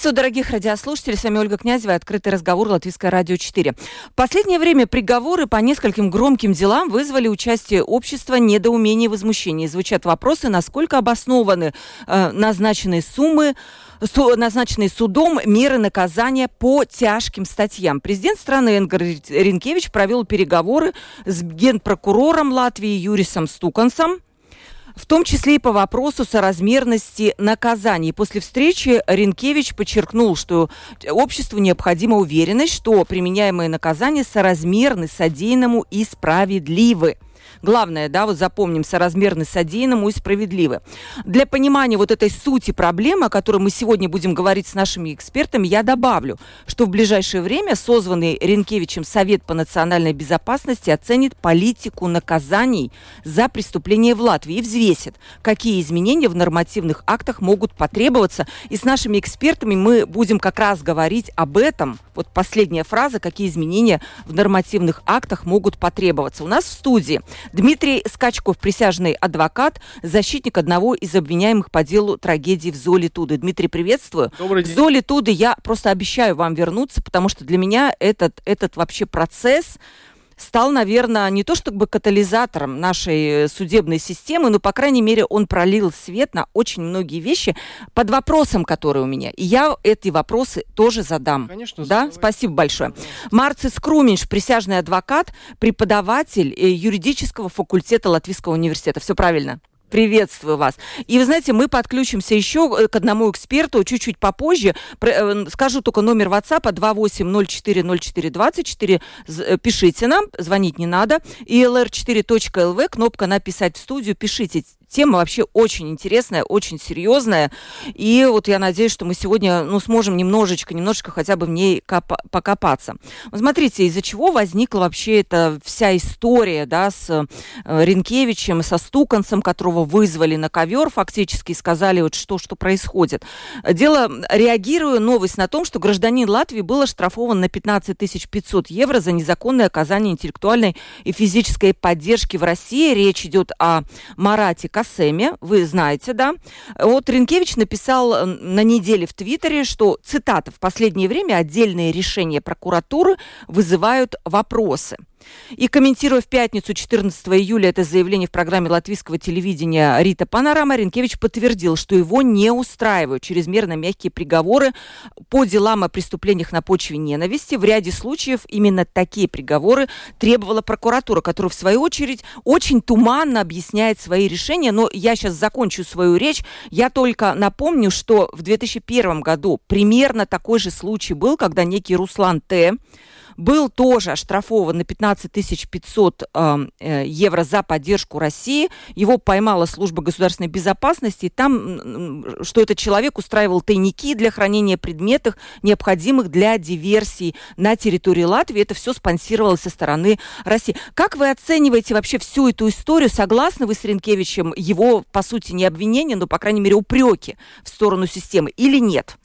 Приветствую, дорогих радиослушателей. С вами Ольга Князева. Открытый разговор Латвийское радио 4. В последнее время приговоры по нескольким громким делам вызвали участие общества недоумение и возмущение. Звучат вопросы, насколько обоснованы э, назначенные суммы су, назначенные судом меры наказания по тяжким статьям. Президент страны Энгар Ренкевич провел переговоры с генпрокурором Латвии Юрисом Стукансом в том числе и по вопросу соразмерности наказаний. После встречи Ренкевич подчеркнул, что обществу необходима уверенность, что применяемые наказания соразмерны содеянному и справедливы. Главное, да, вот запомним, соразмерны содеянному и справедливы. Для понимания вот этой сути проблемы, о которой мы сегодня будем говорить с нашими экспертами, я добавлю, что в ближайшее время созванный Ренкевичем Совет по национальной безопасности оценит политику наказаний за преступления в Латвии и взвесит, какие изменения в нормативных актах могут потребоваться. И с нашими экспертами мы будем как раз говорить об этом. Вот последняя фраза, какие изменения в нормативных актах могут потребоваться. У нас в студии Дмитрий Скачков, присяжный адвокат, защитник одного из обвиняемых по делу трагедии в Золе Туды. Дмитрий, приветствую. Добрый день. В Золе Туды я просто обещаю вам вернуться, потому что для меня этот, этот вообще процесс стал, наверное, не то чтобы катализатором нашей э, судебной системы, но, по крайней мере, он пролил свет на очень многие вещи под вопросом, который у меня. И я эти вопросы тоже задам. Конечно, да? задавай. Спасибо большое. Марцис Круминш, присяжный адвокат, преподаватель э, юридического факультета Латвийского университета. Все правильно? Приветствую вас. И вы знаете, мы подключимся еще э, к одному эксперту чуть-чуть попозже. Э, скажу только номер WhatsApp 28040424. Э, пишите нам, звонить не надо. И lr4.lv, кнопка «Написать в студию». Пишите тема вообще очень интересная, очень серьезная. И вот я надеюсь, что мы сегодня ну, сможем немножечко, немножечко хотя бы в ней покопаться. Смотрите, из-за чего возникла вообще эта вся история да, с э, Ренкевичем, со Стуканцем, которого вызвали на ковер фактически, и сказали, вот что, что происходит. Дело, реагирую новость на том, что гражданин Латвии был оштрафован на 15 500 евро за незаконное оказание интеллектуальной и физической поддержки в России. Речь идет о Марате Касеме, вы знаете, да. Вот Ренкевич написал э, на неделе в Твиттере, что, цитата, «в последнее время отдельные решения прокуратуры вызывают вопросы». И комментируя в пятницу 14 июля это заявление в программе латвийского телевидения «Рита Панорама», Ренкевич подтвердил, что его не устраивают чрезмерно мягкие приговоры по делам о преступлениях на почве ненависти. В ряде случаев именно такие приговоры требовала прокуратура, которая, в свою очередь, очень туманно объясняет свои решения. Но я сейчас закончу свою речь. Я только напомню, что в 2001 году примерно такой же случай был, когда некий Руслан Т был тоже оштрафован на 15 500 эм, э, евро за поддержку России. Его поймала служба государственной безопасности. И там, что этот человек устраивал тайники для хранения предметов, необходимых для диверсии на территории Латвии. Это все спонсировалось со стороны России. Как вы оцениваете вообще всю эту историю? Согласны вы с Ренкевичем? Его, по сути, не обвинение, но, по крайней мере, упреки в сторону системы или нет?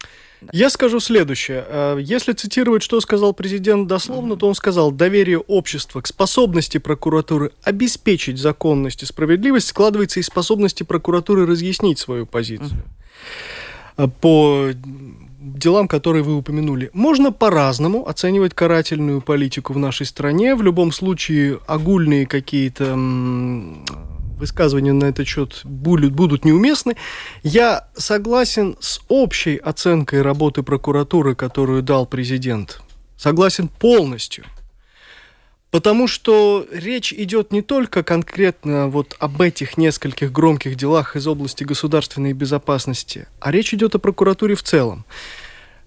Я скажу следующее. Э, если цитировать, что сказал президент дословно, то он сказал, доверие общества к способности прокуратуры обеспечить законность и справедливость складывается из способности прокуратуры разъяснить свою позицию. Э, по делам, которые вы упомянули. Можно по-разному оценивать карательную политику в нашей стране. В любом случае, огульные какие-то высказывания на этот счет будут, будут неуместны. Я согласен с общей оценкой работы прокуратуры, которую дал президент. Согласен полностью. Потому что речь идет не только конкретно вот об этих нескольких громких делах из области государственной безопасности, а речь идет о прокуратуре в целом.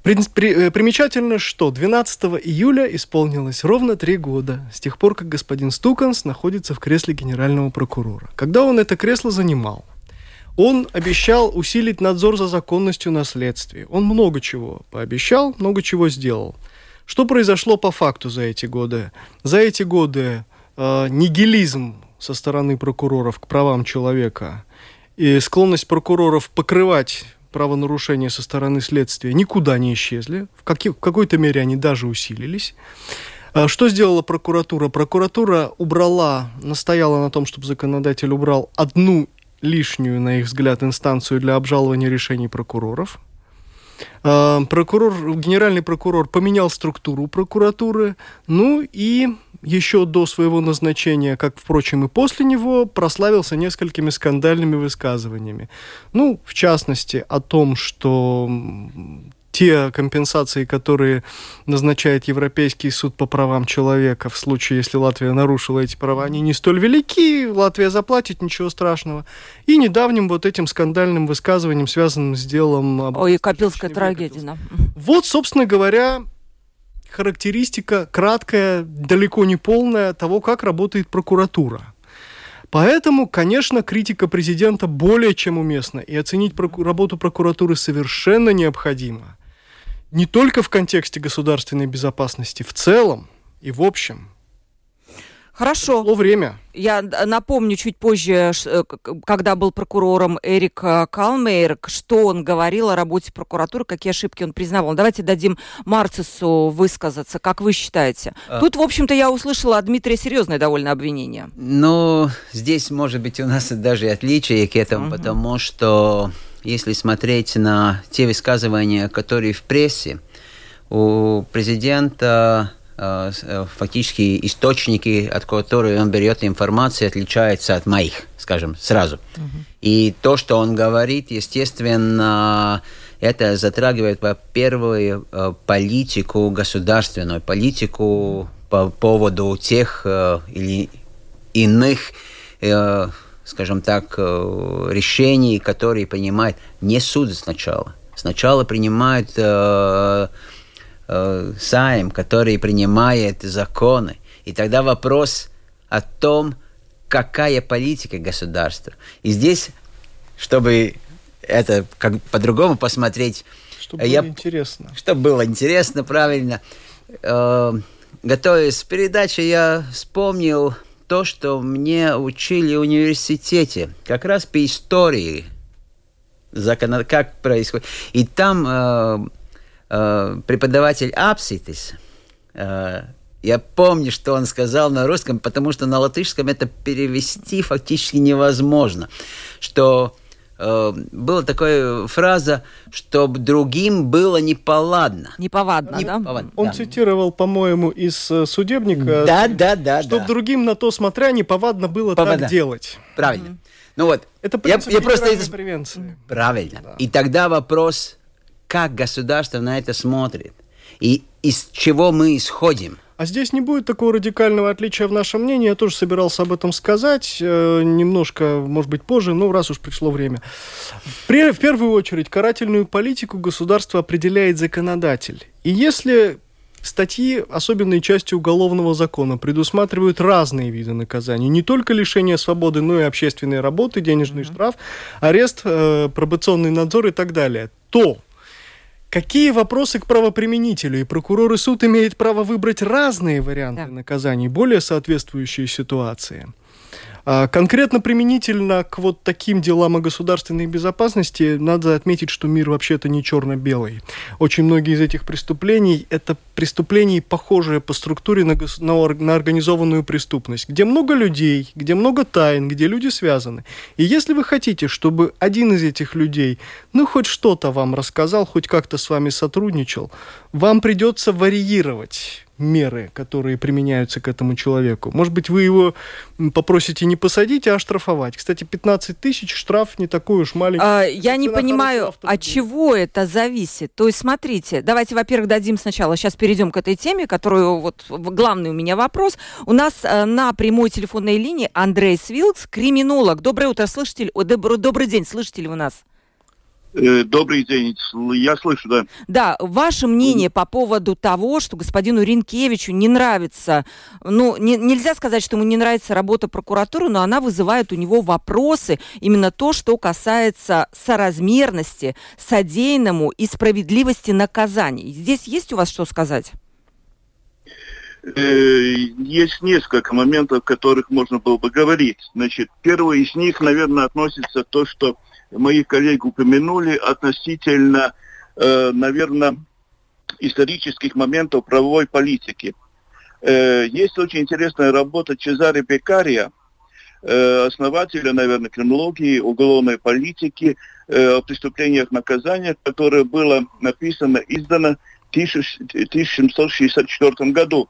Э, примечательно, что 12 июля исполнилось ровно три года с тех пор, как господин Стуканс находится в кресле генерального прокурора. Когда он это кресло занимал, он обещал усилить надзор за законностью наследствия. Он много чего пообещал, много чего сделал. Что произошло по факту за эти годы? За эти годы э, нигилизм со стороны прокуроров к правам человека и склонность прокуроров покрывать правонарушения со стороны следствия никуда не исчезли. В, каких, в какой-то мере они даже усилились. А что сделала прокуратура? Прокуратура убрала, настояла на том, чтобы законодатель убрал одну лишнюю, на их взгляд, инстанцию для обжалования решений прокуроров. А, прокурор, генеральный прокурор поменял структуру прокуратуры, ну и еще до своего назначения, как, впрочем, и после него, прославился несколькими скандальными высказываниями. Ну, в частности, о том, что те компенсации, которые назначает Европейский суд по правам человека в случае, если Латвия нарушила эти права, они не столь велики, Латвия заплатит, ничего страшного. И недавним вот этим скандальным высказыванием, связанным с делом... Ой, Копилская трагедия. Вот, собственно говоря, характеристика краткая, далеко не полная того, как работает прокуратура. Поэтому, конечно, критика президента более чем уместна, и оценить проку- работу прокуратуры совершенно необходимо. Не только в контексте государственной безопасности, в целом и в общем. Хорошо. Пришло время. Я напомню чуть позже, э, когда был прокурором Эрик э, Калмейр, что он говорил о работе прокуратуры, какие ошибки он признавал. Давайте дадим Марцису высказаться. Как вы считаете? А... Тут, в общем-то, я услышала от Дмитрия серьезное довольно обвинение. Ну, здесь, может быть, у нас даже отличие к этому, угу. потому что если смотреть на те высказывания, которые в прессе, у президента фактически источники, от которых он берет информацию, отличаются от моих, скажем, сразу. Угу. И то, что он говорит, естественно, это затрагивает, во-первых, э, политику государственную, политику по поводу тех или иных, скажем так, решений, которые принимает не суд сначала. Сначала принимают э, Сайм, который принимает законы. И тогда вопрос о том, какая политика государства. И здесь, чтобы это как по-другому посмотреть, чтобы я, было интересно. Чтобы было интересно, правильно. Э, готовясь к передаче, я вспомнил то, что мне учили в университете, как раз по истории, закон, как происходит. И там э, э, преподаватель Апситис, э, я помню, что он сказал на русском, потому что на латышском это перевести фактически невозможно, что э, была такая фраза, чтобы другим было неповадно. Неповадно, да? Он да. цитировал, по-моему, из э, судебника. Да, да, да. Чтобы да. другим на то смотря неповадно было повадно. так делать. Правильно. Mm-hmm. Ну вот. Это принцип я, я просто это... превенции. Правильно. Да. И тогда вопрос как государство на это смотрит и из чего мы исходим. А здесь не будет такого радикального отличия в нашем мнении. Я тоже собирался об этом сказать э, немножко, может быть, позже, но раз уж пришло время. В, в первую очередь, карательную политику государство определяет законодатель. И если статьи, особенные части уголовного закона, предусматривают разные виды наказаний. Не только лишение свободы, но и общественные работы, денежный mm-hmm. штраф, арест, э, пробационный надзор и так далее. То Какие вопросы к правоприменителю? И прокурор и суд имеют право выбрать разные варианты да. наказаний, более соответствующие ситуации. А, конкретно применительно к вот таким делам о государственной безопасности надо отметить, что мир вообще-то не черно-белый. Очень многие из этих преступлений – это преступления, похожие по структуре на, на, на организованную преступность, где много людей, где много тайн, где люди связаны. И если вы хотите, чтобы один из этих людей, ну, хоть что-то вам рассказал, хоть как-то с вами сотрудничал, вам придется варьировать меры, которые применяются к этому человеку. Может быть, вы его попросите не посадить, а оштрафовать. Кстати, 15 тысяч штраф не такой уж маленький. А, я не понимаю, от чего это зависит. То есть, смотрите, давайте, во-первых, дадим сначала, сейчас перейдем к этой теме, которую вот главный у меня вопрос. У нас а, на прямой телефонной линии Андрей Свилкс, криминолог. Доброе утро, слышите? Добрый день, слышите ли вы нас? Э, добрый день, я слышу, да. Да, ваше мнение по поводу того, что господину Ринкевичу не нравится, ну, не, нельзя сказать, что ему не нравится работа прокуратуры, но она вызывает у него вопросы, именно то, что касается соразмерности, содеянному и справедливости наказаний. Здесь есть у вас что сказать? э, есть несколько моментов, о которых можно было бы говорить. Значит, первый из них, наверное, относится то, что мои коллеги упомянули относительно, э, наверное, исторических моментов правовой политики. Э, есть очень интересная работа Чезаре Бекария, э, основателя, наверное, криминологии, уголовной политики, э, о преступлениях наказания, которое было написано, издано в 1764 году.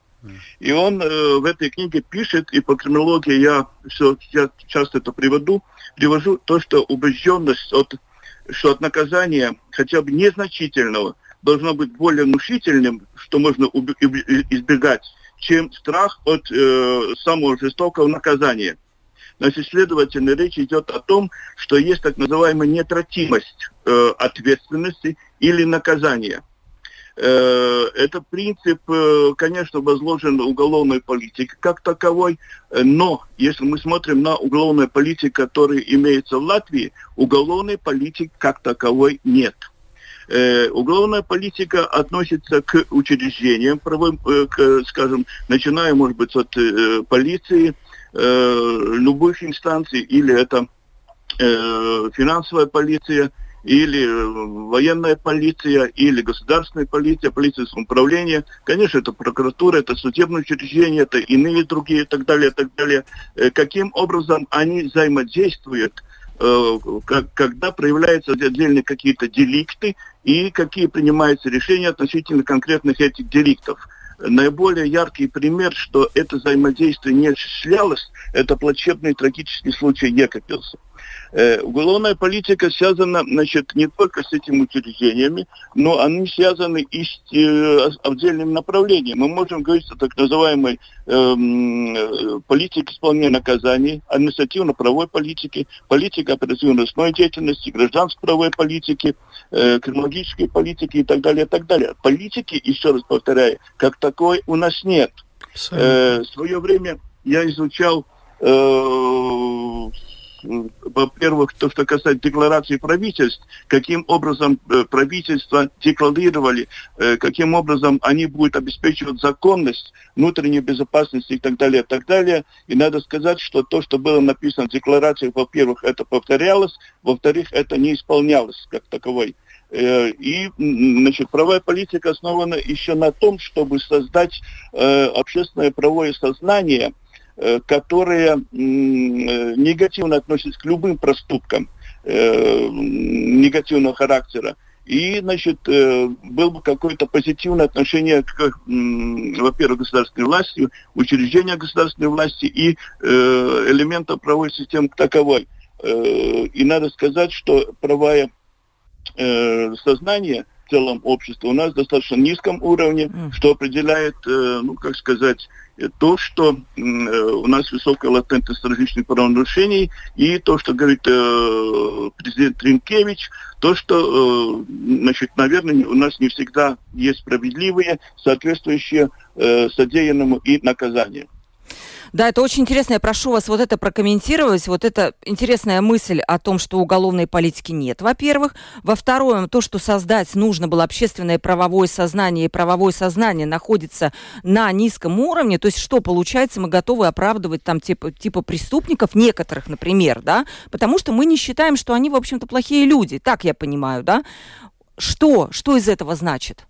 И он э, в этой книге пишет, и по криминологии я все я часто это приводу, привожу то, что убежденность от, что от наказания хотя бы незначительного должно быть более внушительным, что можно избегать, чем страх от э, самого жестокого наказания. Значит, следовательно, речь идет о том, что есть так называемая неотвратимость э, ответственности или наказания. Э, это принцип, э, конечно, возложен уголовной политикой как таковой, но если мы смотрим на уголовную политику, которая имеется в Латвии, уголовной политики как таковой нет. Э, уголовная политика относится к учреждениям, правым, к, скажем, начиная, может быть, от полиции, любых инстанций, или это финансовая полиция – или э, военная полиция, или государственная полиция, полиция управления. Конечно, это прокуратура, это судебное учреждение, это иные другие и так далее, и так далее. Э, каким образом они взаимодействуют э, когда проявляются отдельные какие-то деликты и какие принимаются решения относительно конкретных этих деликтов. Наиболее яркий пример, что это взаимодействие не осуществлялось, это плачевный трагический случай Екапилса. Э, уголовная политика связана, значит, не только с этими учреждениями, но они связаны и с э, отдельным направлением. Мы можем говорить о так называемой э, политике исполнения наказаний, административно-правовой политике, политике оперативно-розной деятельности, гражданско-правовой политике, э, криминологической политике и так далее, и так далее. Политики, еще раз повторяю, как такой у нас нет. Э, в свое время я изучал э, во-первых, то, что касается декларации правительств, каким образом э, правительства декларировали, э, каким образом они будут обеспечивать законность, внутреннюю безопасность и так далее, и так далее. И надо сказать, что то, что было написано в декларации, во-первых, это повторялось, во-вторых, это не исполнялось как таковой. Э, и, значит, правовая политика основана еще на том, чтобы создать общественное правовое сознание – которые э, негативно относятся к любым проступкам э, негативного характера. И, значит, было бы какое-то позитивное отношение к, во-первых, государственной власти, учреждения государственной власти и элемента правовой системы таковой. И надо сказать, что правое сознание в целом общества у нас достаточно низком уровне, что определяет, ну, как сказать, то, что э, у нас высокая латентность различных правонарушений, и то, что говорит э, президент Тринкевич, то, что, э, значит, наверное, у нас не всегда есть справедливые, соответствующие содеянному и наказания. Да, это очень интересно. Я прошу вас вот это прокомментировать. Вот это интересная мысль о том, что уголовной политики нет, во-первых. Во-вторых, то, что создать нужно было общественное правовое сознание, и правовое сознание находится на низком уровне. То есть что получается, мы готовы оправдывать там типа, типа преступников, некоторых, например, да, потому что мы не считаем, что они, в общем-то, плохие люди. Так я понимаю, да. Что? Что из этого значит?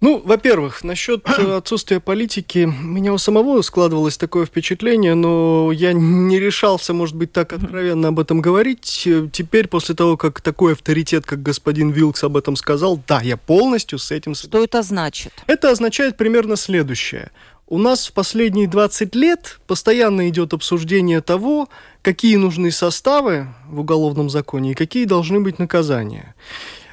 Ну, во-первых, насчет э, отсутствия политики, у меня у самого складывалось такое впечатление, но я не решался, может быть, так откровенно об этом говорить. Теперь, после того, как такой авторитет, как господин Вилкс об этом сказал, да, я полностью с этим... Что это значит? Это означает примерно следующее. У нас в последние 20 лет постоянно идет обсуждение того, какие нужны составы в уголовном законе и какие должны быть наказания.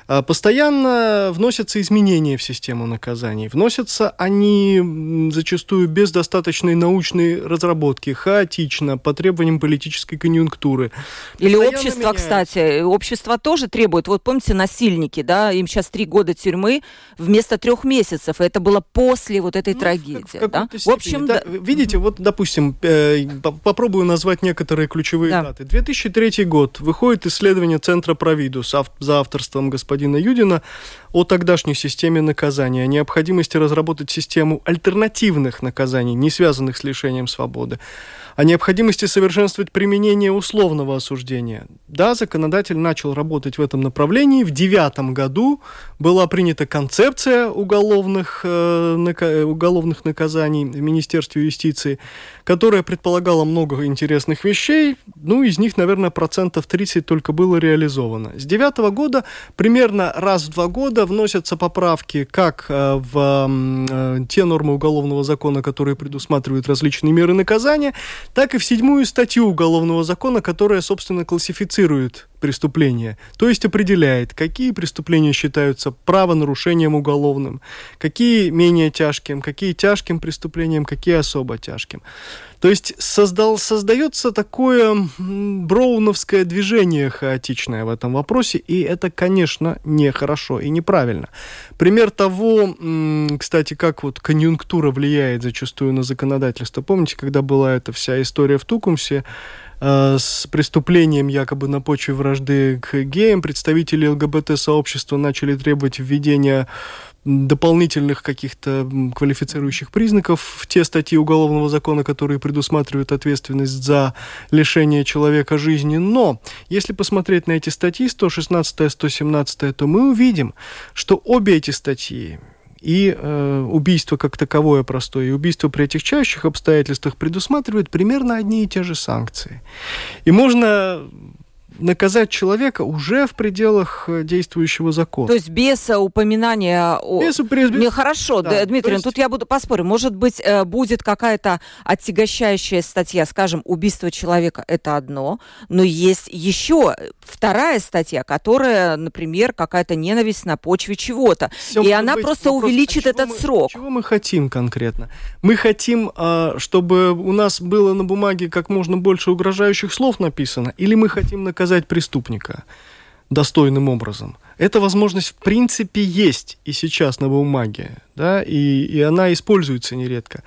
А, постоянно вносятся изменения в систему наказаний. Вносятся они зачастую без достаточной научной разработки, хаотично, по требованиям политической конъюнктуры. Или Постоянно общество, меняется. кстати. Общество тоже требует. Вот помните, насильники, да, им сейчас три года тюрьмы вместо трех месяцев. Это было после вот этой ну, трагедии. В, да? в общем, да, да. Видите, вот, допустим, э, попробую назвать некоторые ключевые да. даты. 2003 год. Выходит исследование Центра Провидус за авторством господина господина Юдина о тогдашней системе наказания, о необходимости разработать систему альтернативных наказаний, не связанных с лишением свободы, о необходимости совершенствовать применение условного осуждения. Да, законодатель начал работать в этом направлении. В девятом году была принята концепция уголовных, э, нака- уголовных наказаний в Министерстве юстиции, которая предполагала много интересных вещей. Ну, из них, наверное, процентов 30 только было реализовано. С девятого года примерно раз в два года вносятся поправки как э, в э, те нормы уголовного закона, которые предусматривают различные меры наказания, так и в седьмую статью Уголовного закона, которая, собственно, классифицирует преступления, то есть определяет, какие преступления считаются правонарушением уголовным, какие менее тяжким, какие тяжким преступлением, какие особо тяжким. То есть создал, создается такое броуновское движение хаотичное в этом вопросе, и это, конечно, нехорошо и неправильно. Пример того, кстати, как вот конъюнктура влияет зачастую на законодательство. Помните, когда была эта вся история в Тукумсе, э, с преступлением якобы на почве вражды к геям, представители ЛГБТ-сообщества начали требовать введения дополнительных каких-то квалифицирующих признаков в те статьи Уголовного закона, которые предусматривают ответственность за лишение человека жизни. Но если посмотреть на эти статьи 116 117, то мы увидим, что обе эти статьи и э, убийство как таковое простое, и убийство при отягчающих обстоятельствах предусматривают примерно одни и те же санкции. И можно наказать человека уже в пределах э, действующего закона. То есть без э, упоминания о... Без, без... Нехорошо, да, Дмитрий, есть... тут я буду поспорить. Может быть, э, будет какая-то отягощающая статья, скажем, убийство человека – это одно, но есть еще вторая статья, которая, например, какая-то ненависть на почве чего-то. Все и она быть, просто увеличит а этот мы, срок. Чего мы хотим конкретно? Мы хотим, а, чтобы у нас было на бумаге как можно больше угрожающих слов написано, или мы хотим наказать наказать преступника достойным образом. Эта возможность в принципе есть и сейчас на бумаге, да, и, и она используется нередко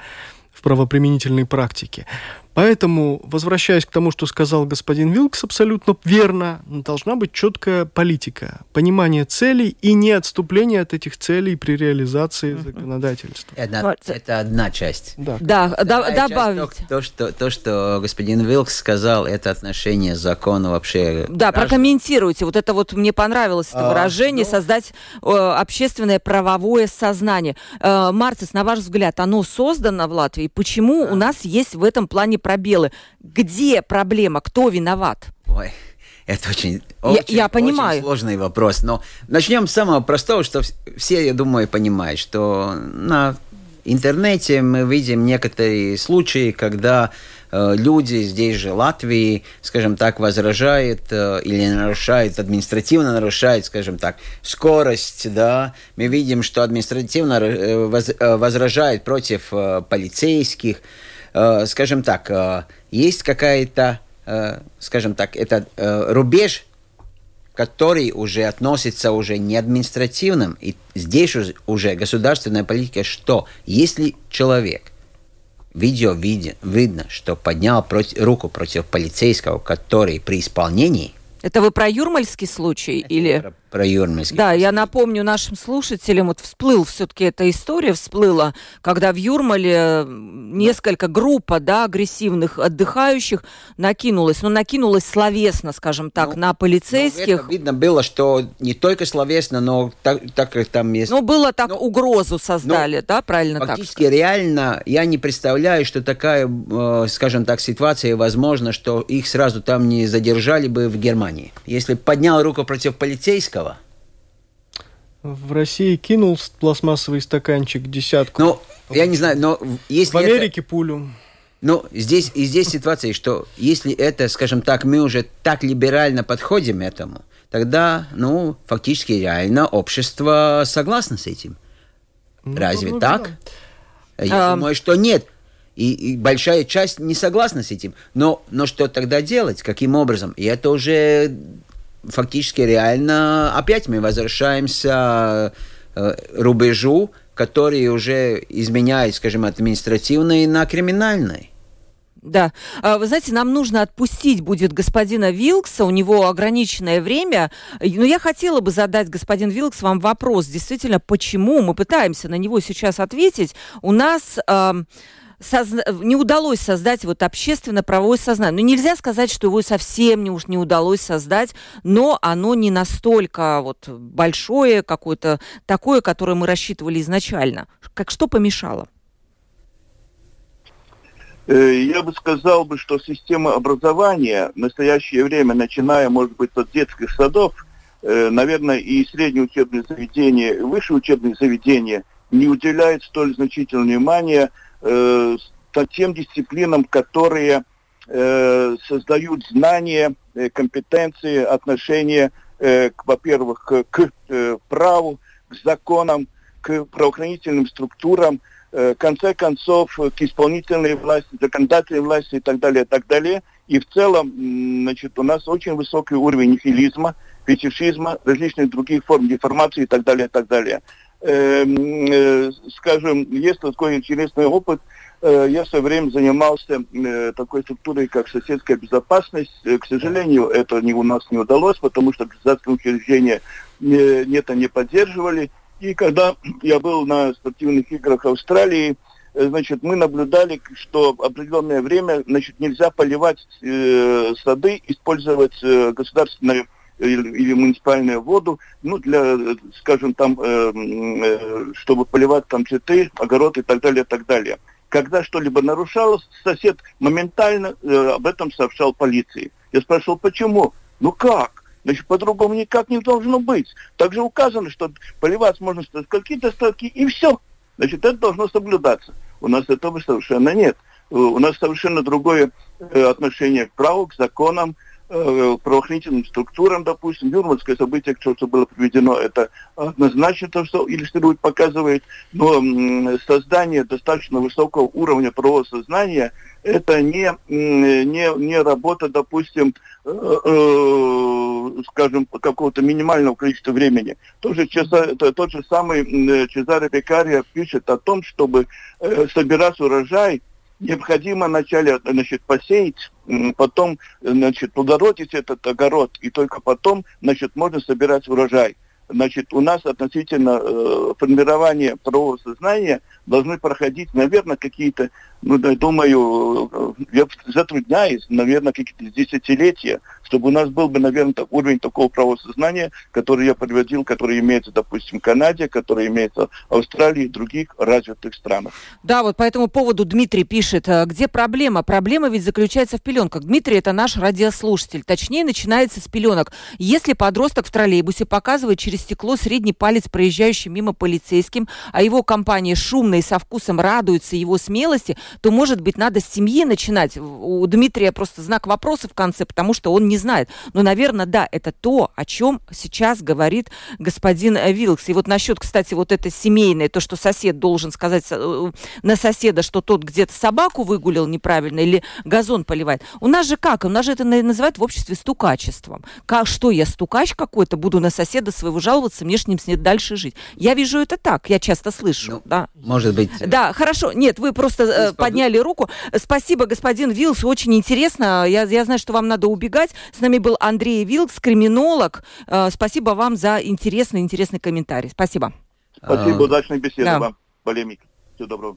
в правоприменительной практике. Поэтому, возвращаясь к тому, что сказал господин Вилкс, абсолютно верно, должна быть четкая политика, понимание целей и не отступление от этих целей при реализации законодательства. Это, это одна часть. Да, да, да добавить. Часть, то, то, что, то, что господин Вилкс сказал, это отношение закона вообще... Да, граждан. прокомментируйте. Вот это вот мне понравилось, это а, выражение, ну... создать э, общественное правовое сознание. Э, Марцис, на ваш взгляд, оно создано в Латвии? Почему а. у нас есть в этом плане пробелы. Где проблема? Кто виноват? Ой. Это очень, очень, я, я понимаю. очень сложный вопрос. Но начнем с самого простого, что все, я думаю, понимают, что на интернете мы видим некоторые случаи, когда э, люди здесь же, Латвии, скажем так, возражают э, или нарушают, административно нарушают, скажем так, скорость, да. Мы видим, что административно э, воз, э, возражают против э, полицейских, скажем так, э, есть какая-то, э, скажем так, это рубеж, который уже относится уже не административным, и здесь уже государственная политика, что если человек видео виден, видно, что поднял против, руку против полицейского, который при исполнении. Это вы про юрмальский случай Это или? Про, про Юрмальский. Да, я напомню нашим слушателям, вот всплыл все-таки эта история, всплыла, когда в Юрмале несколько группа, да, агрессивных отдыхающих накинулась, ну, накинулась словесно, скажем так, ну, на полицейских. Ну, видно было, что не только словесно, но так, так как там есть... Ну, было так, ну, угрозу создали, ну, да, правильно фактически так? реально я не представляю, что такая, э, скажем так, ситуация возможна, что их сразу там не задержали бы в Германии. Если поднял руку против полицейского? В России кинул пластмассовый стаканчик десятку. Ну, я не знаю, но если В Америке это... пулю. Ну, здесь, и здесь ситуация, что если это, скажем так, мы уже так либерально подходим к этому, тогда, ну, фактически реально общество согласно с этим. Ну, Разве так? Да. Я а... думаю, что нет. И, и большая часть не согласна с этим. Но, но что тогда делать? Каким образом? И это уже фактически реально опять мы возвращаемся э, рубежу, который уже изменяет, скажем, административный на криминальный. Да. А, вы знаете, нам нужно отпустить будет господина Вилкса, у него ограниченное время. Но я хотела бы задать, господин Вилкс, вам вопрос. Действительно, почему мы пытаемся на него сейчас ответить? У нас... Э, созна... не удалось создать вот общественно-правовое сознание. Ну, нельзя сказать, что его совсем не, уж не удалось создать, но оно не настолько вот большое, какое-то такое, которое мы рассчитывали изначально. Как что помешало? Э, я бы сказал, бы, что система образования в настоящее время, начиная, может быть, от детских садов, э, наверное, и средние учебные заведения, высшие учебные заведения не уделяет столь значительного внимания э, тем дисциплинам, которые э, создают знания, э, компетенции, отношения, э, во-первых, к, праву, к законам, к правоохранительным структурам, в конце концов, к исполнительной власти, законодательной власти и так далее, и так далее. И в целом, значит, у нас очень высокий уровень нихилизма, фетишизма, различных других форм деформации и так далее, и так далее. Эм, э, скажем, есть такой интересный опыт. Э, я в свое время занимался э, такой структурой, как соседская безопасность. К сожалению, это не, у нас не удалось, потому что государственные учреждения это не поддерживали. И когда я был на спортивных играх Австралии, значит, мы наблюдали, что определенное время, значит, нельзя поливать э, сады, использовать э, государственную или, или муниципальную воду, ну, для, скажем, там, э, э, чтобы поливать там цветы, огород и так далее, и так далее. Когда что-либо нарушалось, сосед моментально э, об этом сообщал полиции. Я спрашивал, почему? Ну как? Значит, по-другому никак не должно быть. Также указано, что поливать можно с какие-то строки, и все. Значит, это должно соблюдаться. У нас этого совершенно нет. У нас совершенно другое э, отношение к праву, к законам, правоохранительным структурам, допустим, Юрмальское событие, что было проведено, это однозначно то, что иллюстрирует, показывает, но создание достаточно высокого уровня правового сознания это не, не, не работа, допустим, э, э, скажем, какого-то минимального количества времени. Тоже Чеза, тот же самый Чезаре Бекария пишет о том, чтобы э, собирать урожай, необходимо вначале значит, посеять, потом значит, плодородить этот огород, и только потом значит, можно собирать урожай. Значит, у нас относительно э, формирования правового сознания должны проходить, наверное, какие-то, ну, я думаю, э, я затрудняюсь, наверное, какие-то десятилетия, чтобы у нас был бы, наверное, так, уровень такого правосознания, который я приводил, который имеется, допустим, в Канаде, который имеется в Австралии и других развитых странах. Да, вот по этому поводу Дмитрий пишет, э, где проблема? Проблема ведь заключается в пеленках. Дмитрий это наш радиослушатель, точнее начинается с пеленок. Если подросток в троллейбусе показывает через стекло средний палец проезжающий мимо полицейским, а его компания шумно и со вкусом радуется его смелости, то, может быть, надо с семьи начинать. У Дмитрия просто знак вопроса в конце, потому что он не знает. Но, наверное, да, это то, о чем сейчас говорит господин Вилкс. И вот насчет, кстати, вот это семейное, то, что сосед должен сказать э, на соседа, что тот где-то собаку выгулил неправильно или газон поливает. У нас же как? У нас же это называют в обществе стукачеством. Как, что я стукач какой-то, буду на соседа своего жаловаться, мне с ним дальше жить. Я вижу это так, я часто слышу. Ну, да. Может быть. Да, хорошо. Нет, вы просто э, подняли руку. Спасибо, господин Вилс, очень интересно. Я, я знаю, что вам надо убегать. С нами был Андрей Вилкс, криминолог. Э, спасибо вам за интересный, интересный комментарий. Спасибо. Спасибо, удачной беседы да. вам, полемик. Всего доброго.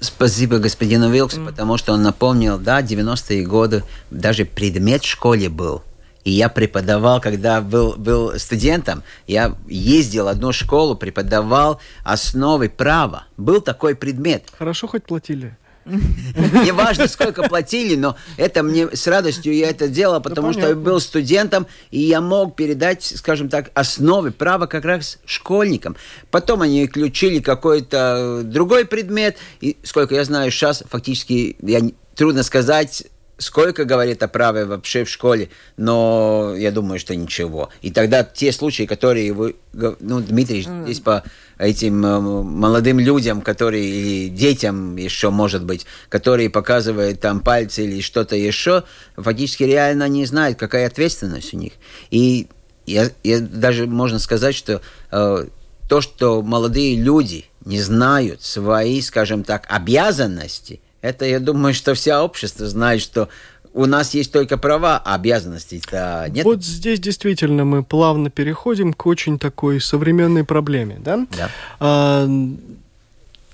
Спасибо господину Вилксу, mm. потому что он напомнил, да, 90-е годы даже предмет в школе был. И я преподавал, когда был, был студентом, я ездил в одну школу, преподавал основы права. Был такой предмет. Хорошо хоть платили. Не важно, сколько платили, но это мне с радостью я это делал, потому что я был студентом, и я мог передать, скажем так, основы права как раз школьникам. Потом они включили какой-то другой предмет, и сколько я знаю, сейчас фактически я трудно сказать, сколько говорит о праве вообще в школе, но я думаю, что ничего. И тогда те случаи, которые вы, ну, Дмитрий, mm. здесь по этим э, молодым людям, которые, или детям еще, может быть, которые показывают там пальцы или что-то еще, фактически реально не знают, какая ответственность у них. И я, я даже можно сказать, что э, то, что молодые люди не знают свои, скажем так, обязанности – Это, я думаю, что вся общество знает, что у нас есть только права, а обязанностей-то нет. Вот здесь действительно мы плавно переходим к очень такой современной проблеме, да? Да. А,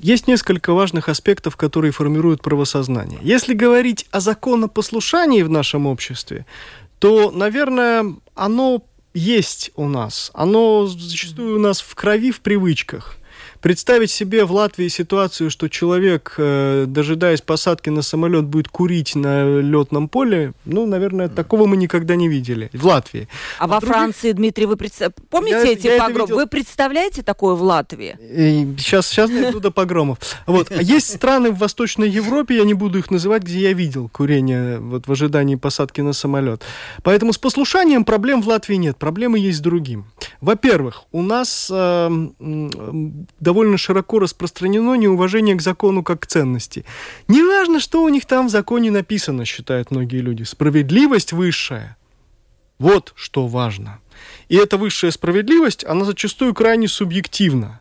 есть несколько важных аспектов, которые формируют правосознание. Если говорить о законопослушании в нашем обществе, то, наверное, оно есть у нас. Оно зачастую у нас в крови, в привычках. Представить себе в Латвии ситуацию, что человек, э, дожидаясь посадки на самолет, будет курить на летном поле, ну, наверное, такого мы никогда не видели в Латвии. А, а во других... Франции, Дмитрий, вы представ... помните я, эти погромы? Видел... Вы представляете такое в Латвии? И сейчас, сейчас найду до погромов. Вот. А есть страны в Восточной Европе, я не буду их называть, где я видел курение вот, в ожидании посадки на самолет. Поэтому с послушанием проблем в Латвии нет. Проблемы есть с другим. Во-первых, у нас э, довольно широко распространено неуважение к закону как к ценности. Неважно, что у них там в законе написано, считают многие люди. Справедливость высшая. Вот что важно. И эта высшая справедливость, она зачастую крайне субъективна.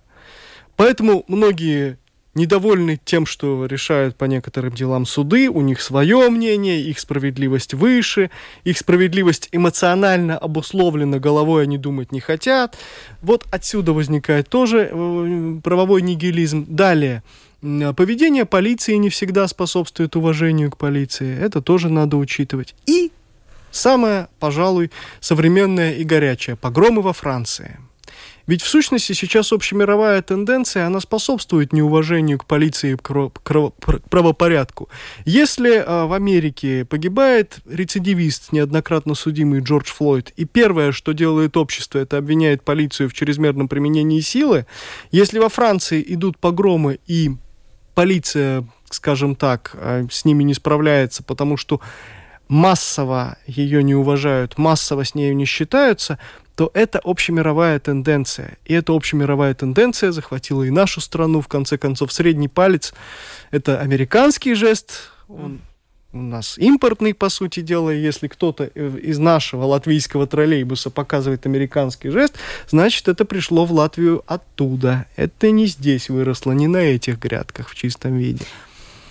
Поэтому многие недовольны тем, что решают по некоторым делам суды, у них свое мнение, их справедливость выше, их справедливость эмоционально обусловлена, головой они думать не хотят. Вот отсюда возникает тоже э, правовой нигилизм. Далее. Поведение полиции не всегда способствует уважению к полиции. Это тоже надо учитывать. И самое, пожалуй, современное и горячее. Погромы во Франции. Ведь в сущности сейчас общемировая тенденция, она способствует неуважению к полиции и к правопорядку. Если э, в Америке погибает рецидивист, неоднократно судимый Джордж Флойд, и первое, что делает общество, это обвиняет полицию в чрезмерном применении силы, если во Франции идут погромы и полиция, скажем так, э, с ними не справляется, потому что массово ее не уважают, массово с нею не считаются, то это общемировая тенденция. И эта общемировая тенденция захватила и нашу страну. В конце концов, средний палец – это американский жест, он у нас импортный, по сути дела, если кто-то из нашего латвийского троллейбуса показывает американский жест, значит, это пришло в Латвию оттуда. Это не здесь выросло, не на этих грядках в чистом виде.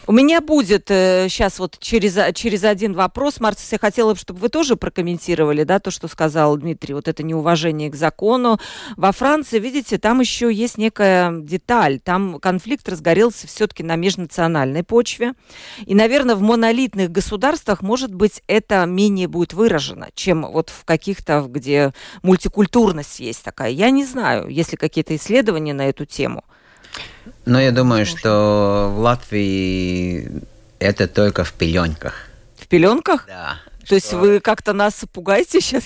У меня будет э, сейчас вот через, через один вопрос, Марцис, я хотела бы, чтобы вы тоже прокомментировали, да, то, что сказал Дмитрий, вот это неуважение к закону. Во Франции, видите, там еще есть некая деталь, там конфликт разгорелся все-таки на межнациональной почве, и, наверное, в монолитных государствах, может быть, это менее будет выражено, чем вот в каких-то, где мультикультурность есть такая. Я не знаю, есть ли какие-то исследования на эту тему. Ну, я думаю, что в Латвии это только в пеленках. В пеленках? Да. То есть вы как-то нас пугаете сейчас?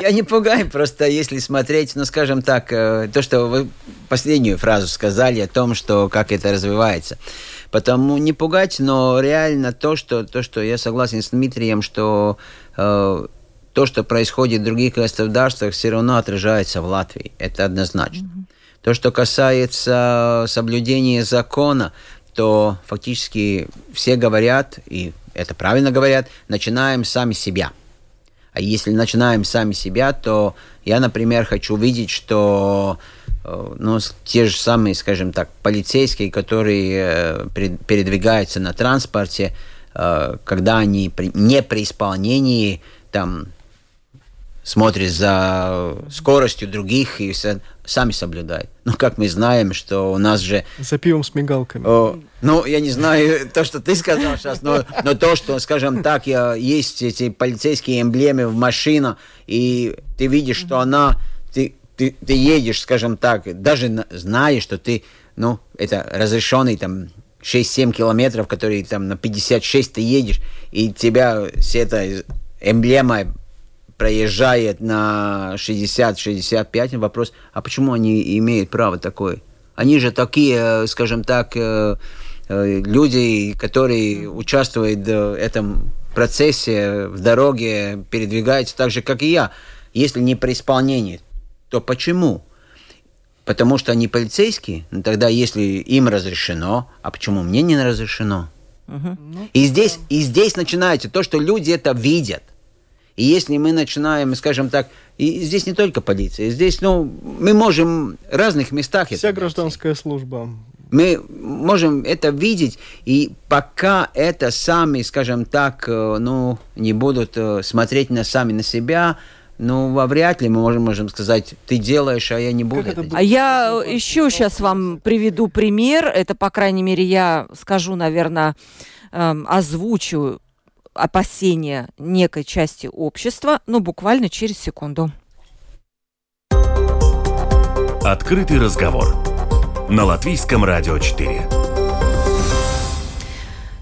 Я не пугаю, просто если смотреть, ну, скажем так, э, то, что вы последнюю фразу сказали о том, что как это развивается. Потому не пугать, но реально то, что, то, что я согласен с Дмитрием, что э, то, что происходит в других государствах, все равно отражается в Латвии. Это однозначно. Mm-hmm. То, что касается соблюдения закона, то фактически все говорят, и это правильно говорят, начинаем сами себя. А если начинаем сами себя, то я, например, хочу видеть, что э, ну, те же самые, скажем так, полицейские, которые э, передвигаются на транспорте, э, когда они не при исполнении там смотрят за скоростью других и сами соблюдают. Ну, как мы знаем, что у нас же... За пивом с мигалками. О, ну, я не знаю то, что ты сказал сейчас, но, но то, что, скажем так, есть эти полицейские эмблемы в машине, и ты видишь, что она... Ты, ты, ты едешь, скажем так, даже знаешь, что ты, ну, это разрешенный там 6-7 километров, которые там на 56 ты едешь, и тебя вся эта эмблема проезжает на 60-65, вопрос, а почему они имеют право такое? Они же такие, скажем так, э, э, люди, которые участвуют в этом процессе, в дороге, передвигаются так же, как и я. Если не при исполнении, то почему? Потому что они полицейские? Ну, тогда если им разрешено, а почему мне не разрешено? Угу. И, здесь, и здесь начинается то, что люди это видят – и если мы начинаем, скажем так, и здесь не только полиция, здесь, ну, мы можем в разных местах... Вся гражданская найти. служба. Мы можем это видеть, и пока это сами, скажем так, э, ну, не будут э, смотреть на сами на себя, ну, во вряд ли мы можем, можем сказать, ты делаешь, а я не буду. Это а я еще сейчас вам приведу пример. Это, по крайней мере, я скажу, наверное, эм, озвучу опасения некой части общества, но буквально через секунду. Открытый разговор на Латвийском радио 4.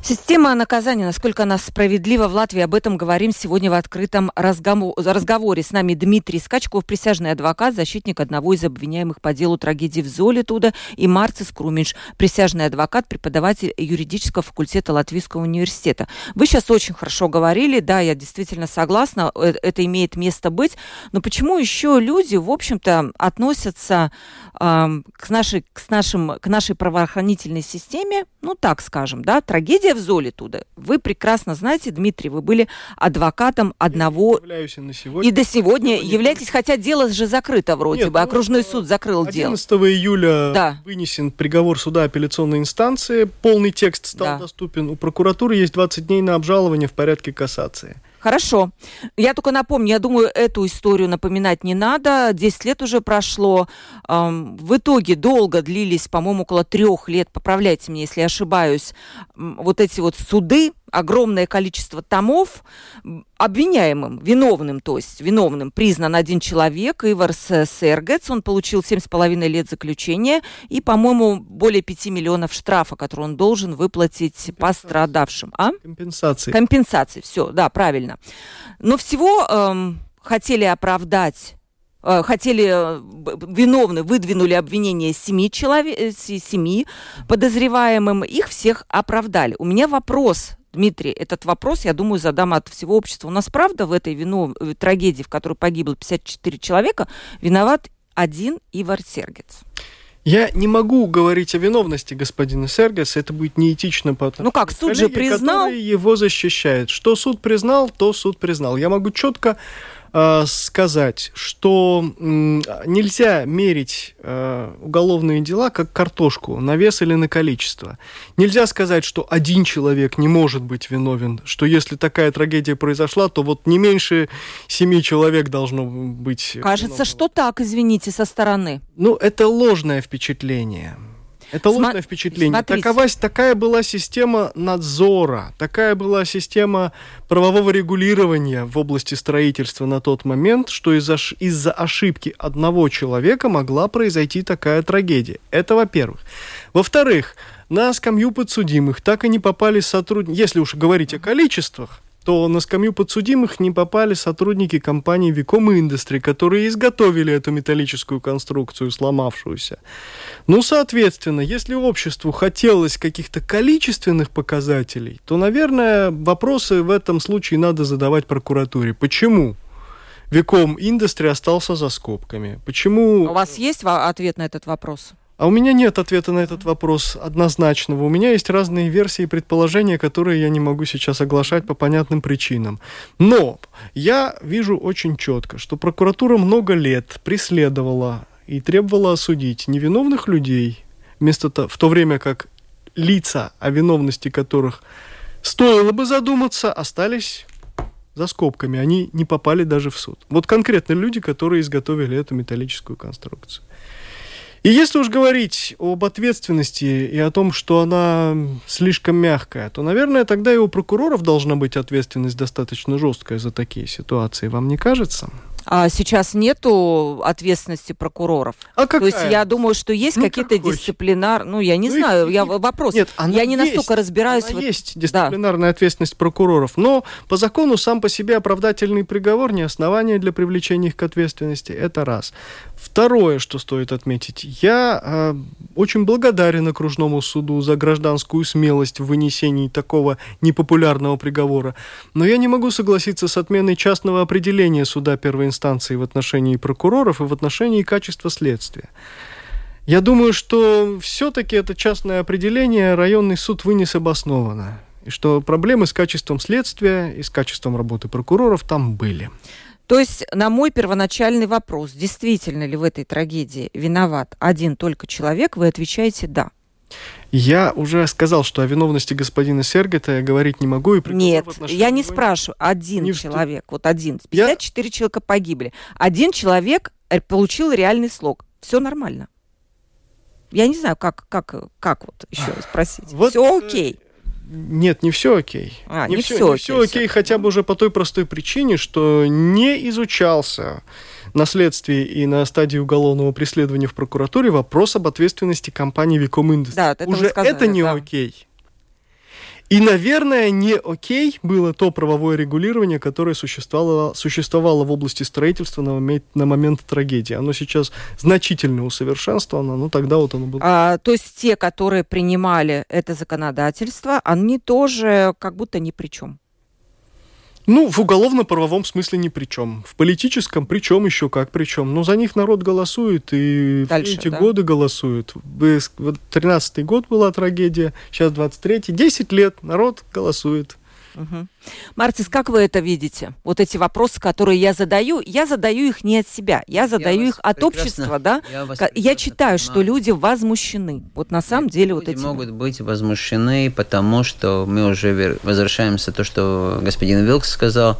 Система наказания, насколько она справедлива в Латвии, об этом говорим сегодня в открытом разговоре. С нами Дмитрий Скачков, присяжный адвокат, защитник одного из обвиняемых по делу трагедии в Золитуда, и Марцис Круминш, присяжный адвокат, преподаватель юридического факультета Латвийского университета. Вы сейчас очень хорошо говорили, да, я действительно согласна, э, это имеет место быть, но почему еще люди, в общем-то, относятся э, к, нашей, к, нашим, к нашей правоохранительной системе, ну так скажем, да, трагедия в Золе туда. Вы прекрасно знаете, Дмитрий, вы были адвокатом одного... И до сегодня сегодня являетесь, хотя дело же закрыто вроде Нет, бы, окружной ну, суд закрыл 11 дело. 11 июля да. вынесен приговор суда апелляционной инстанции, полный текст стал да. доступен. У прокуратуры есть 20 дней на обжалование в порядке кассации. Хорошо. Я только напомню, я думаю, эту историю напоминать не надо. Десять лет уже прошло. В итоге долго длились, по-моему, около трех лет, поправляйте меня, если я ошибаюсь, вот эти вот суды, огромное количество томов. Обвиняемым, виновным, то есть виновным признан один человек, Иварс Сергец. Он получил семь с половиной лет заключения и, по-моему, более пяти миллионов штрафа, который он должен выплатить пострадавшим. А? Компенсации. Компенсации, все, да, правильно. Но всего эм, хотели оправдать э, хотели, э, виновны, выдвинули обвинение семи, человек, э, семи подозреваемым, их всех оправдали. У меня вопрос Дмитрий, этот вопрос, я думаю, задам от всего общества. У нас правда в этой вину, в трагедии, в которой погибло 54 человека, виноват один Ивар Сергец? Я не могу говорить о виновности господина Сергеса, это будет неэтично по отношению Ну как, суд коллеге, же признал? его защищает. Что суд признал, то суд признал. Я могу четко Э, сказать, что нельзя мерить э, уголовные дела как картошку на вес или на количество. Нельзя сказать, что один человек не может быть виновен, что если такая трагедия произошла, то вот не меньше семи человек должно быть. Кажется, виновного. что так, извините, со стороны. Ну, это ложное впечатление. Это ложное Сма- впечатление. Такова, такая была система надзора, такая была система правового регулирования в области строительства на тот момент, что из-за, из-за ошибки одного человека могла произойти такая трагедия. Это во-первых. Во-вторых, на скамью подсудимых так и не попали сотрудники, если уж говорить о количествах, то на скамью подсудимых не попали сотрудники компании Vicom Industry, которые изготовили эту металлическую конструкцию, сломавшуюся. Ну, соответственно, если обществу хотелось каких-то количественных показателей, то, наверное, вопросы в этом случае надо задавать прокуратуре. Почему? Виком Industry остался за скобками. Почему... У вас есть ответ на этот вопрос? А у меня нет ответа на этот вопрос однозначного. У меня есть разные версии и предположения, которые я не могу сейчас оглашать по понятным причинам. Но я вижу очень четко, что прокуратура много лет преследовала и требовала осудить невиновных людей, вместо того, в то время как лица, о виновности которых стоило бы задуматься, остались за скобками. Они не попали даже в суд. Вот конкретно люди, которые изготовили эту металлическую конструкцию. И если уж говорить об ответственности и о том, что она слишком мягкая, то, наверное, тогда и у прокуроров должна быть ответственность достаточно жесткая за такие ситуации. Вам не кажется? А сейчас нету ответственности прокуроров. А какая? То есть я думаю, что есть ну, какие-то дисциплинар... Ну, я не ну, знаю, их, я вопрос. Нет, я не есть, настолько разбираюсь. Она в... есть дисциплинарная да. ответственность прокуроров, но по закону сам по себе оправдательный приговор не основание для привлечения их к ответственности. Это раз. Второе, что стоит отметить, я э, очень благодарен окружному суду за гражданскую смелость в вынесении такого непопулярного приговора, но я не могу согласиться с отменой частного определения суда первой инстанции в отношении прокуроров и в отношении качества следствия. Я думаю, что все-таки это частное определение районный суд вынес обоснованно, и что проблемы с качеством следствия и с качеством работы прокуроров там были. То есть на мой первоначальный вопрос, действительно ли в этой трагедии виноват один только человек, вы отвечаете «да». Я уже сказал, что о виновности господина Сергета я говорить не могу. И Нет, я не спрашиваю. Один не человек, в... вот один. 54 я... человека погибли. Один человек э, получил реальный слог. Все нормально. Я не знаю, как, как, как вот еще спросить. Вот, все э, окей. Нет, не все окей. А, не, не все, все, не все окей, хотя бы уже по той простой причине, что не изучался на следствии и на стадии уголовного преследования в прокуратуре вопрос об ответственности компании Виком Industries. Да, это уже сказали, это не да. окей. И, наверное, не окей было то правовое регулирование, которое существовало, существовало в области строительства на момент, на момент трагедии. Оно сейчас значительно усовершенствовано, но тогда вот оно было. А, то есть те, которые принимали это законодательство, они тоже как будто ни при чем. Ну, в уголовно-правовом смысле ни при чем. В политическом причем еще как причем. Но за них народ голосует, и Дальше, эти да? годы голосуют. Вот 13-й год была трагедия, сейчас 23-й. 10 лет народ голосует. Угу. Марцис, как вы это видите? Вот эти вопросы, которые я задаю, я задаю их не от себя, я задаю я их от общества, да? Я, я читаю, понимаю. что люди возмущены. Вот на самом деле люди вот эти... могут быть возмущены, потому что мы уже возвращаемся то, что господин Вилкс сказал.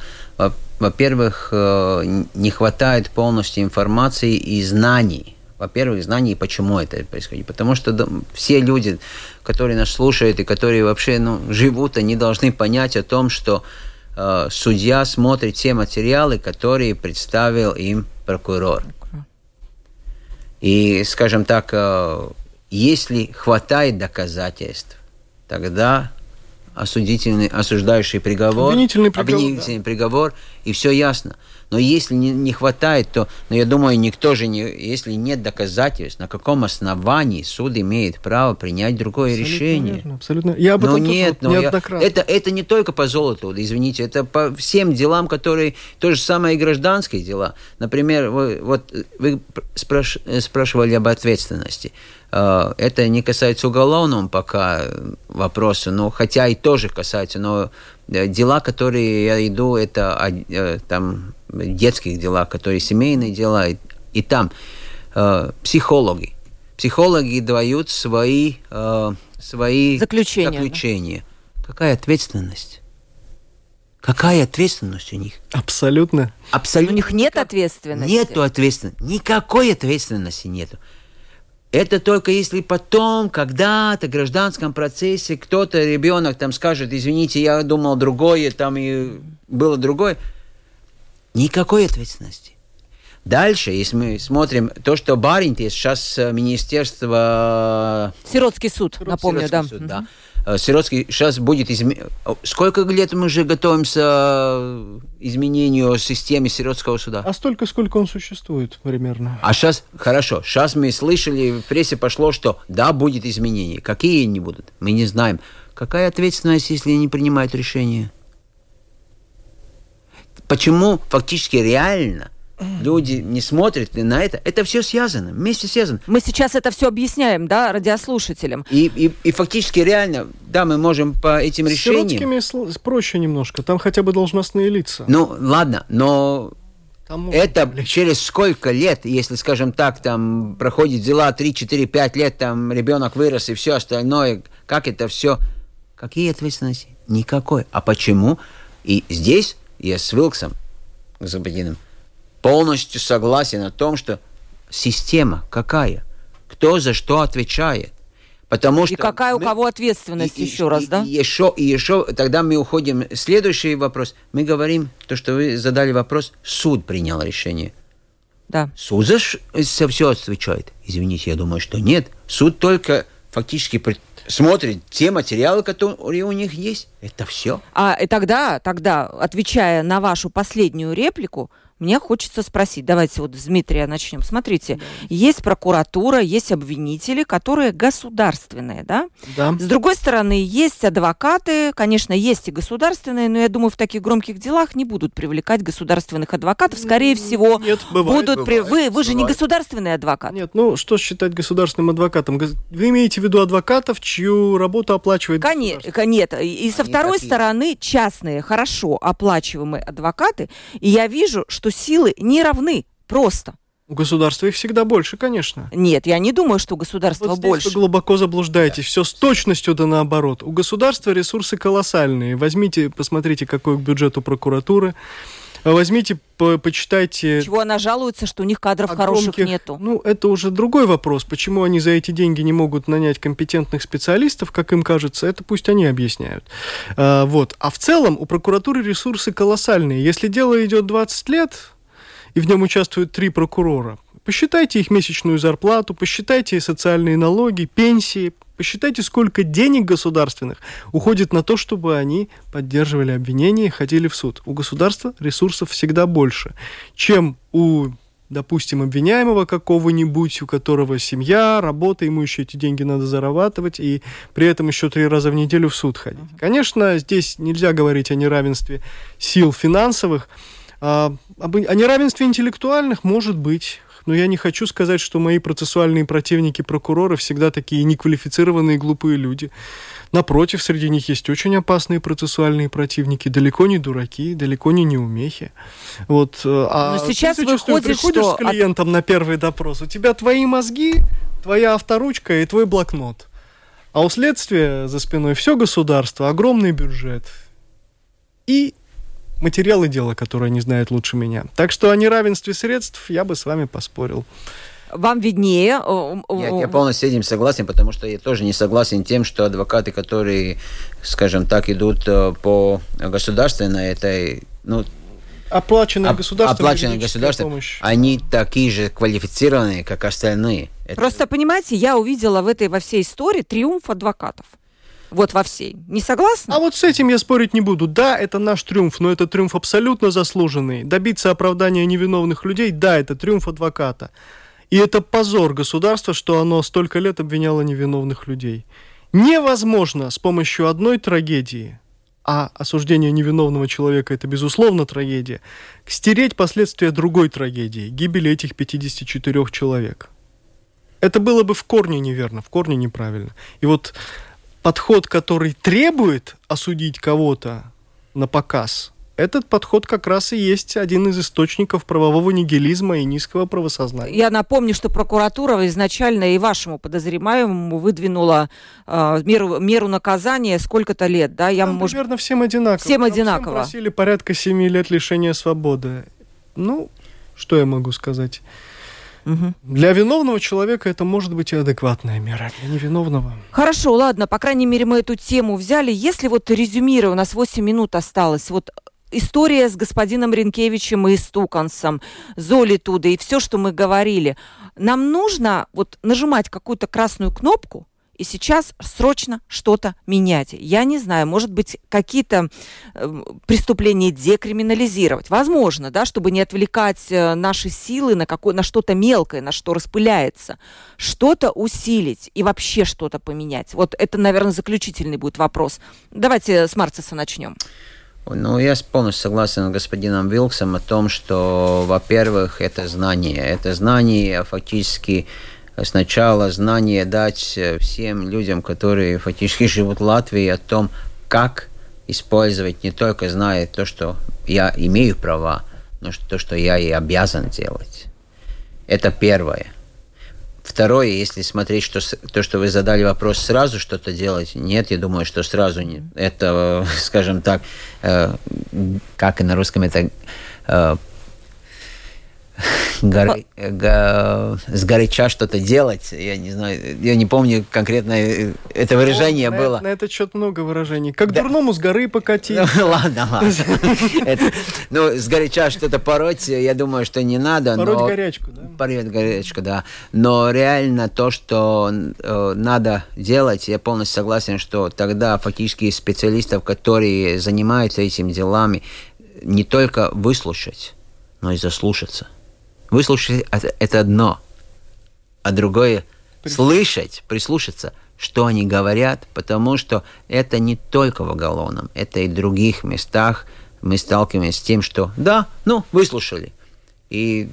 Во-первых, э, не хватает полностью информации и знаний во-первых, знаний, почему это происходит. Потому что да, все люди, которые нас слушают и которые вообще ну, живут, они должны понять о том, что э, судья смотрит те материалы, которые представил им прокурор. И, скажем так, э, если хватает доказательств, тогда осудительный, осуждающий приговор, обвинительный приговор, обвинительный да. приговор и все ясно. Но если не, не хватает, то, ну, я думаю, никто же не, если нет доказательств, на каком основании суд имеет право принять другое абсолютно решение? Верно, абсолютно. Я об этом но нет, но я, это, это не только по золоту, извините, это по всем делам, которые то же самое и гражданские дела. Например, вы, вот вы спраш, спрашивали об ответственности. Э, это не касается уголовного пока вопроса, но хотя и тоже касается, но э, дела, которые я иду, это э, там детских дела, которые семейные дела, и, и там э, психологи. Психологи дают свои, э, свои заключения. заключения. Да? Какая ответственность? Какая ответственность у них? Абсолютно. Абсолютно. У них нет ответственности. Нету ответственности. Никакой ответственности нету. Это только если потом, когда-то в гражданском процессе кто-то, ребенок там скажет, извините, я думал другое, там и было другое. Никакой ответственности. Дальше, если мы смотрим то, что Баринтис сейчас э, Министерство... Сиротский суд, напомню, Сиротский да. Суд, да. Сиротский сейчас будет изменять... Сколько лет мы уже готовимся к изменению системы Сиротского суда? А столько, сколько он существует примерно. А сейчас, хорошо, сейчас мы слышали, в прессе пошло, что да, будет изменение. Какие они будут, мы не знаем. Какая ответственность, если не принимают решение? Почему фактически реально люди не смотрят на это, это все связано, вместе связано. Мы сейчас это все объясняем, да, радиослушателям. И, и, и фактически реально, да, мы можем по этим решениям... С проще немножко, там хотя бы должностные лица. Ну, ладно, но там это привлечь. через сколько лет, если, скажем так, там проходит дела 3, 4, 5 лет, там ребенок вырос и все остальное, как это все... Какие ответственности? Никакой. А почему? И здесь я с Вилксом, господином, полностью согласен о том, что система какая, кто за что отвечает. Потому что и какая мы, у кого ответственность и, еще и, раз, да? И еще, и еще, тогда мы уходим. Следующий вопрос. Мы говорим, то, что вы задали вопрос, суд принял решение. Да. Суд за, за все отвечает. Извините, я думаю, что нет. Суд только фактически смотрит те материалы, которые у них есть. Это все. А и тогда, тогда, отвечая на вашу последнюю реплику, мне хочется спросить, давайте вот с Дмитрия начнем. Смотрите, да. есть прокуратура, есть обвинители, которые государственные, да? Да. С другой стороны, есть адвокаты, конечно, есть и государственные, но я думаю, в таких громких делах не будут привлекать государственных адвокатов. Скорее всего, Нет, бывает, будут... Бывает, при... Вы, вы бывает. же не государственный адвокат. Нет, ну что считать государственным адвокатом? Вы имеете в виду адвокатов, чью работу оплачивает Конечно, нет. И со Они второй такие. стороны, частные, хорошо оплачиваемые адвокаты, и я вижу, что что силы не равны просто. У государства их всегда больше, конечно. Нет, я не думаю, что у государства вот здесь больше. Вы глубоко заблуждаетесь. Да. Все с точностью да наоборот. У государства ресурсы колоссальные. Возьмите, посмотрите, какой бюджет у прокуратуры. Возьмите, по почитайте... Чего она жалуется, что у них кадров громких, хороших нету? Ну, это уже другой вопрос. Почему они за эти деньги не могут нанять компетентных специалистов, как им кажется, это пусть они объясняют. А, вот. А в целом у прокуратуры ресурсы колоссальные. Если дело идет 20 лет, и в нем участвуют три прокурора. Посчитайте их месячную зарплату, посчитайте социальные налоги, пенсии, посчитайте, сколько денег государственных уходит на то, чтобы они поддерживали обвинения и ходили в суд. У государства ресурсов всегда больше, чем у допустим, обвиняемого какого-нибудь, у которого семья, работа, ему еще эти деньги надо зарабатывать, и при этом еще три раза в неделю в суд ходить. Конечно, здесь нельзя говорить о неравенстве сил финансовых, а, о неравенстве интеллектуальных может быть. Но я не хочу сказать, что мои процессуальные противники прокуроры всегда такие неквалифицированные глупые люди. Напротив, среди них есть очень опасные процессуальные противники, далеко не дураки, далеко не неумехи. Вот, э, а Но сейчас ты выходит, приходишь что... с клиентом от... на первый допрос, у тебя твои мозги, твоя авторучка и твой блокнот. А у следствия за спиной все государство, огромный бюджет. И материалы дела, которые они знают лучше меня. Так что о неравенстве средств я бы с вами поспорил. Вам виднее. Нет, я полностью с этим согласен, потому что я тоже не согласен тем, что адвокаты, которые, скажем так, идут э, по государственной этой, ну, оплаченные государством, оплаченные государством, помощь. они такие же квалифицированные, как остальные. Просто понимаете, я увидела в этой во всей истории триумф адвокатов. Вот во всей. Не согласны? А вот с этим я спорить не буду. Да, это наш триумф, но это триумф абсолютно заслуженный. Добиться оправдания невиновных людей, да, это триумф адвоката. И это позор государства, что оно столько лет обвиняло невиновных людей. Невозможно с помощью одной трагедии, а осуждение невиновного человека это безусловно трагедия, стереть последствия другой трагедии, гибели этих 54 человек. Это было бы в корне неверно, в корне неправильно. И вот подход, который требует осудить кого-то на показ, этот подход как раз и есть один из источников правового нигилизма и низкого правосознания. Я напомню, что прокуратура изначально и вашему подозреваемому выдвинула э, меру, меру наказания сколько-то лет, да? Я, Там может... примерно всем одинаково. Всем Там одинаково. Всем просили порядка семи лет лишения свободы. Ну, что я могу сказать? Угу. Для виновного человека это может быть и адекватная мера, для невиновного. Хорошо, ладно, по крайней мере, мы эту тему взяли. Если вот резюмируя, у нас 8 минут осталось, вот история с господином Ренкевичем и Стукансом, Золи Туда и все, что мы говорили, нам нужно вот нажимать какую-то красную кнопку, и сейчас срочно что-то менять. Я не знаю, может быть, какие-то э, преступления декриминализировать. Возможно, да, чтобы не отвлекать э, наши силы на, какое, на что-то мелкое, на что распыляется. Что-то усилить и вообще что-то поменять. Вот это, наверное, заключительный будет вопрос. Давайте с Марциса начнем. Ну, я полностью согласен с господином Вилксом о том, что, во-первых, это знание. Это знание фактически сначала знание дать э, всем людям, которые фактически живут в Латвии, о том, как использовать не только зная то, что я имею права, но то, что я и обязан делать. Это первое. Второе, если смотреть, что то, что вы задали вопрос, сразу что-то делать, нет, я думаю, что сразу нет. Это, скажем так, э, как и на русском это э, гор, го, сгоряча что-то делать. Я не знаю, я не помню конкретно э, это выражение на, было. На этот счет много выражений. Как да. дурному с горы покатить. Ну, ладно, ладно. Ну, сгоряча что-то пороть, я думаю, что не надо. Пороть горячку, да? Пороть горячку, да. Но реально то, что э, надо делать, я полностью согласен, что тогда фактически специалистов, которые занимаются этими делами, не только выслушать, но и заслушаться. Выслушать – это одно, а другое – слышать, прислушаться, что они говорят, потому что это не только в уголовном, это и в других местах мы сталкиваемся с тем, что да, ну, выслушали. И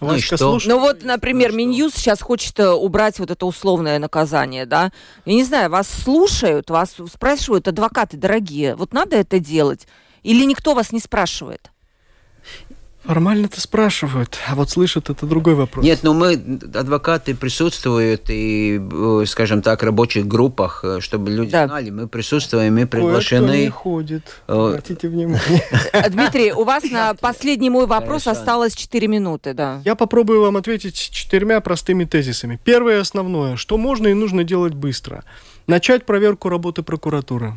ну, и что? ну вот, например, ну, Минюс сейчас хочет э, убрать вот это условное наказание, да? Я не знаю, вас слушают, вас спрашивают адвокаты дорогие, вот надо это делать? Или никто вас не спрашивает? Формально-то спрашивают, а вот слышат это другой вопрос. Нет, но мы, адвокаты присутствуют и, э, скажем так, в рабочих группах, э, чтобы люди да. знали, мы присутствуем, мы приглашены. Кое-кто не ходит, обратите внимание. Дмитрий, у вас на последний мой вопрос осталось 4 минуты, да. Я попробую вам ответить четырьмя простыми тезисами. Первое основное, что можно и нужно делать быстро. Начать проверку работы прокуратуры.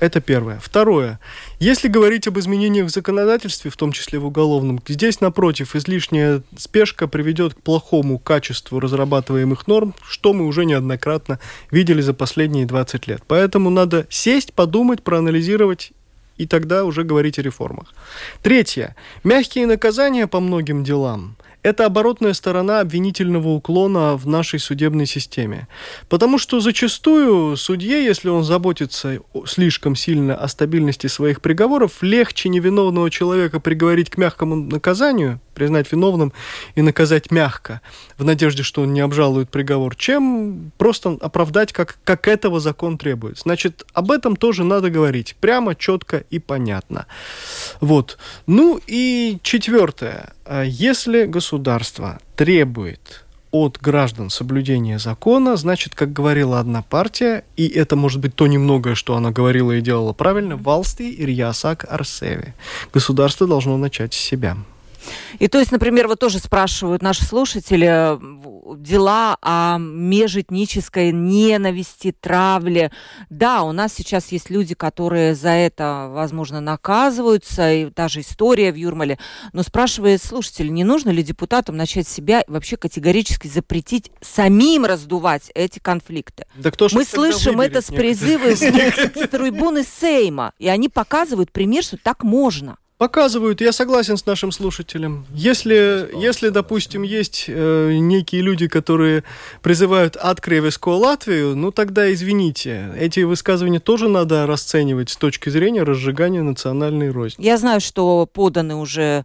Это первое. Второе. Если говорить об изменениях в законодательстве, в том числе в уголовном, здесь, напротив, излишняя спешка приведет к плохому качеству разрабатываемых норм, что мы уже неоднократно видели за последние 20 лет. Поэтому надо сесть, подумать, проанализировать и тогда уже говорить о реформах. Третье. Мягкие наказания по многим делам – это оборотная сторона обвинительного уклона в нашей судебной системе. Потому что зачастую судье, если он заботится слишком сильно о стабильности своих приговоров, легче невиновного человека приговорить к мягкому наказанию, признать виновным и наказать мягко, в надежде, что он не обжалует приговор, чем просто оправдать, как, как этого закон требует. Значит, об этом тоже надо говорить прямо, четко и понятно. Вот. Ну и четвертое. А если государство требует от граждан соблюдения закона, значит, как говорила одна партия, и это может быть то немногое, что она говорила и делала правильно, Валсты Ирьясак Арсеви. Государство должно начать с себя. И то есть, например, вот тоже спрашивают наши слушатели дела о межэтнической ненависти, травле. Да, у нас сейчас есть люди, которые за это, возможно, наказываются, и даже история в Юрмале. Но спрашивает слушатель, не нужно ли депутатам начать себя вообще категорически запретить самим раздувать эти конфликты? Да кто Мы слышим это с призывом с трибуны Сейма, и они показывают пример, что так можно. Показывают, я согласен с нашим слушателем. Если, если допустим, есть э, некие люди, которые призывают от Кревеско Латвию, ну тогда извините, эти высказывания тоже надо расценивать с точки зрения разжигания национальной розни. Я знаю, что поданы уже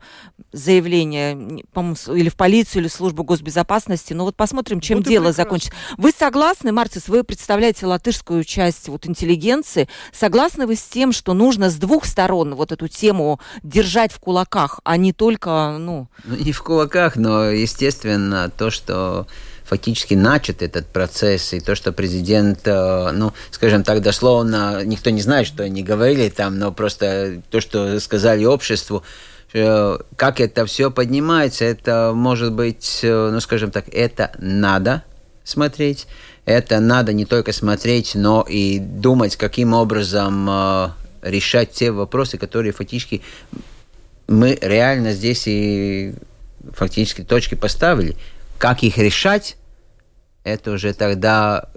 заявления, или в полицию, или в службу госбезопасности, но вот посмотрим, чем вот дело закончится. Вы согласны, Марцис, вы представляете латышскую часть вот интеллигенции, согласны вы с тем, что нужно с двух сторон вот эту тему держать в кулаках, а не только, ну... ну не в кулаках, но, естественно, то, что фактически начат этот процесс, и то, что президент, э, ну, скажем так, дословно, никто не знает, что они говорили там, но просто то, что сказали обществу, э, как это все поднимается, это может быть, э, ну, скажем так, это надо смотреть, это надо не только смотреть, но и думать, каким образом решать те вопросы, которые фактически мы реально здесь и фактически точки поставили. Как их решать, это уже тогда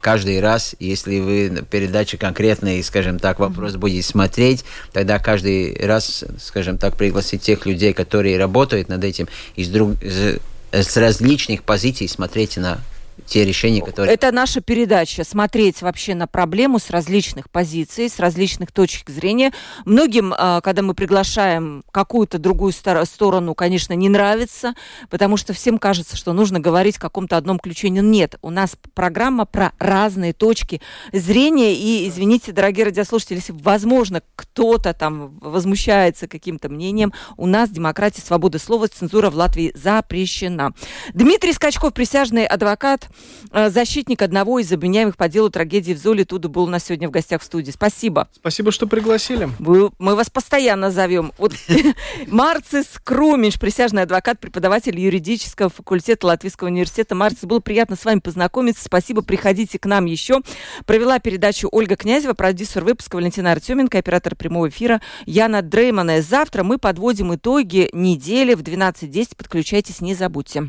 каждый раз, если вы передачи конкретный, скажем так, вопрос будете смотреть, тогда каждый раз, скажем так, пригласить тех людей, которые работают над этим, из друг, с различных позиций смотреть на те решения, которые... Это наша передача, смотреть вообще на проблему с различных позиций, с различных точек зрения. Многим, а, когда мы приглашаем какую-то другую сторону, конечно, не нравится, потому что всем кажется, что нужно говорить в каком-то одном ключе. Нет, у нас программа про разные точки зрения, и, извините, дорогие радиослушатели, если, возможно, кто-то там возмущается каким-то мнением, у нас демократия, свобода слова, цензура в Латвии запрещена. Дмитрий Скачков, присяжный адвокат, Э, защитник одного из обвиняемых по делу трагедии в Золе. Туда был у нас сегодня в гостях в студии. Спасибо. Спасибо, что пригласили. Вы, мы вас постоянно зовем. Вот Марцис Крумиш, присяжный адвокат, преподаватель юридического факультета Латвийского университета. Марцис, было приятно с вами познакомиться. Спасибо, приходите к нам еще. Провела передачу Ольга Князева, продюсер выпуска Валентина Артеменко, оператор прямого эфира Яна Дреймана. Завтра мы подводим итоги недели в 12.10. Подключайтесь, не забудьте.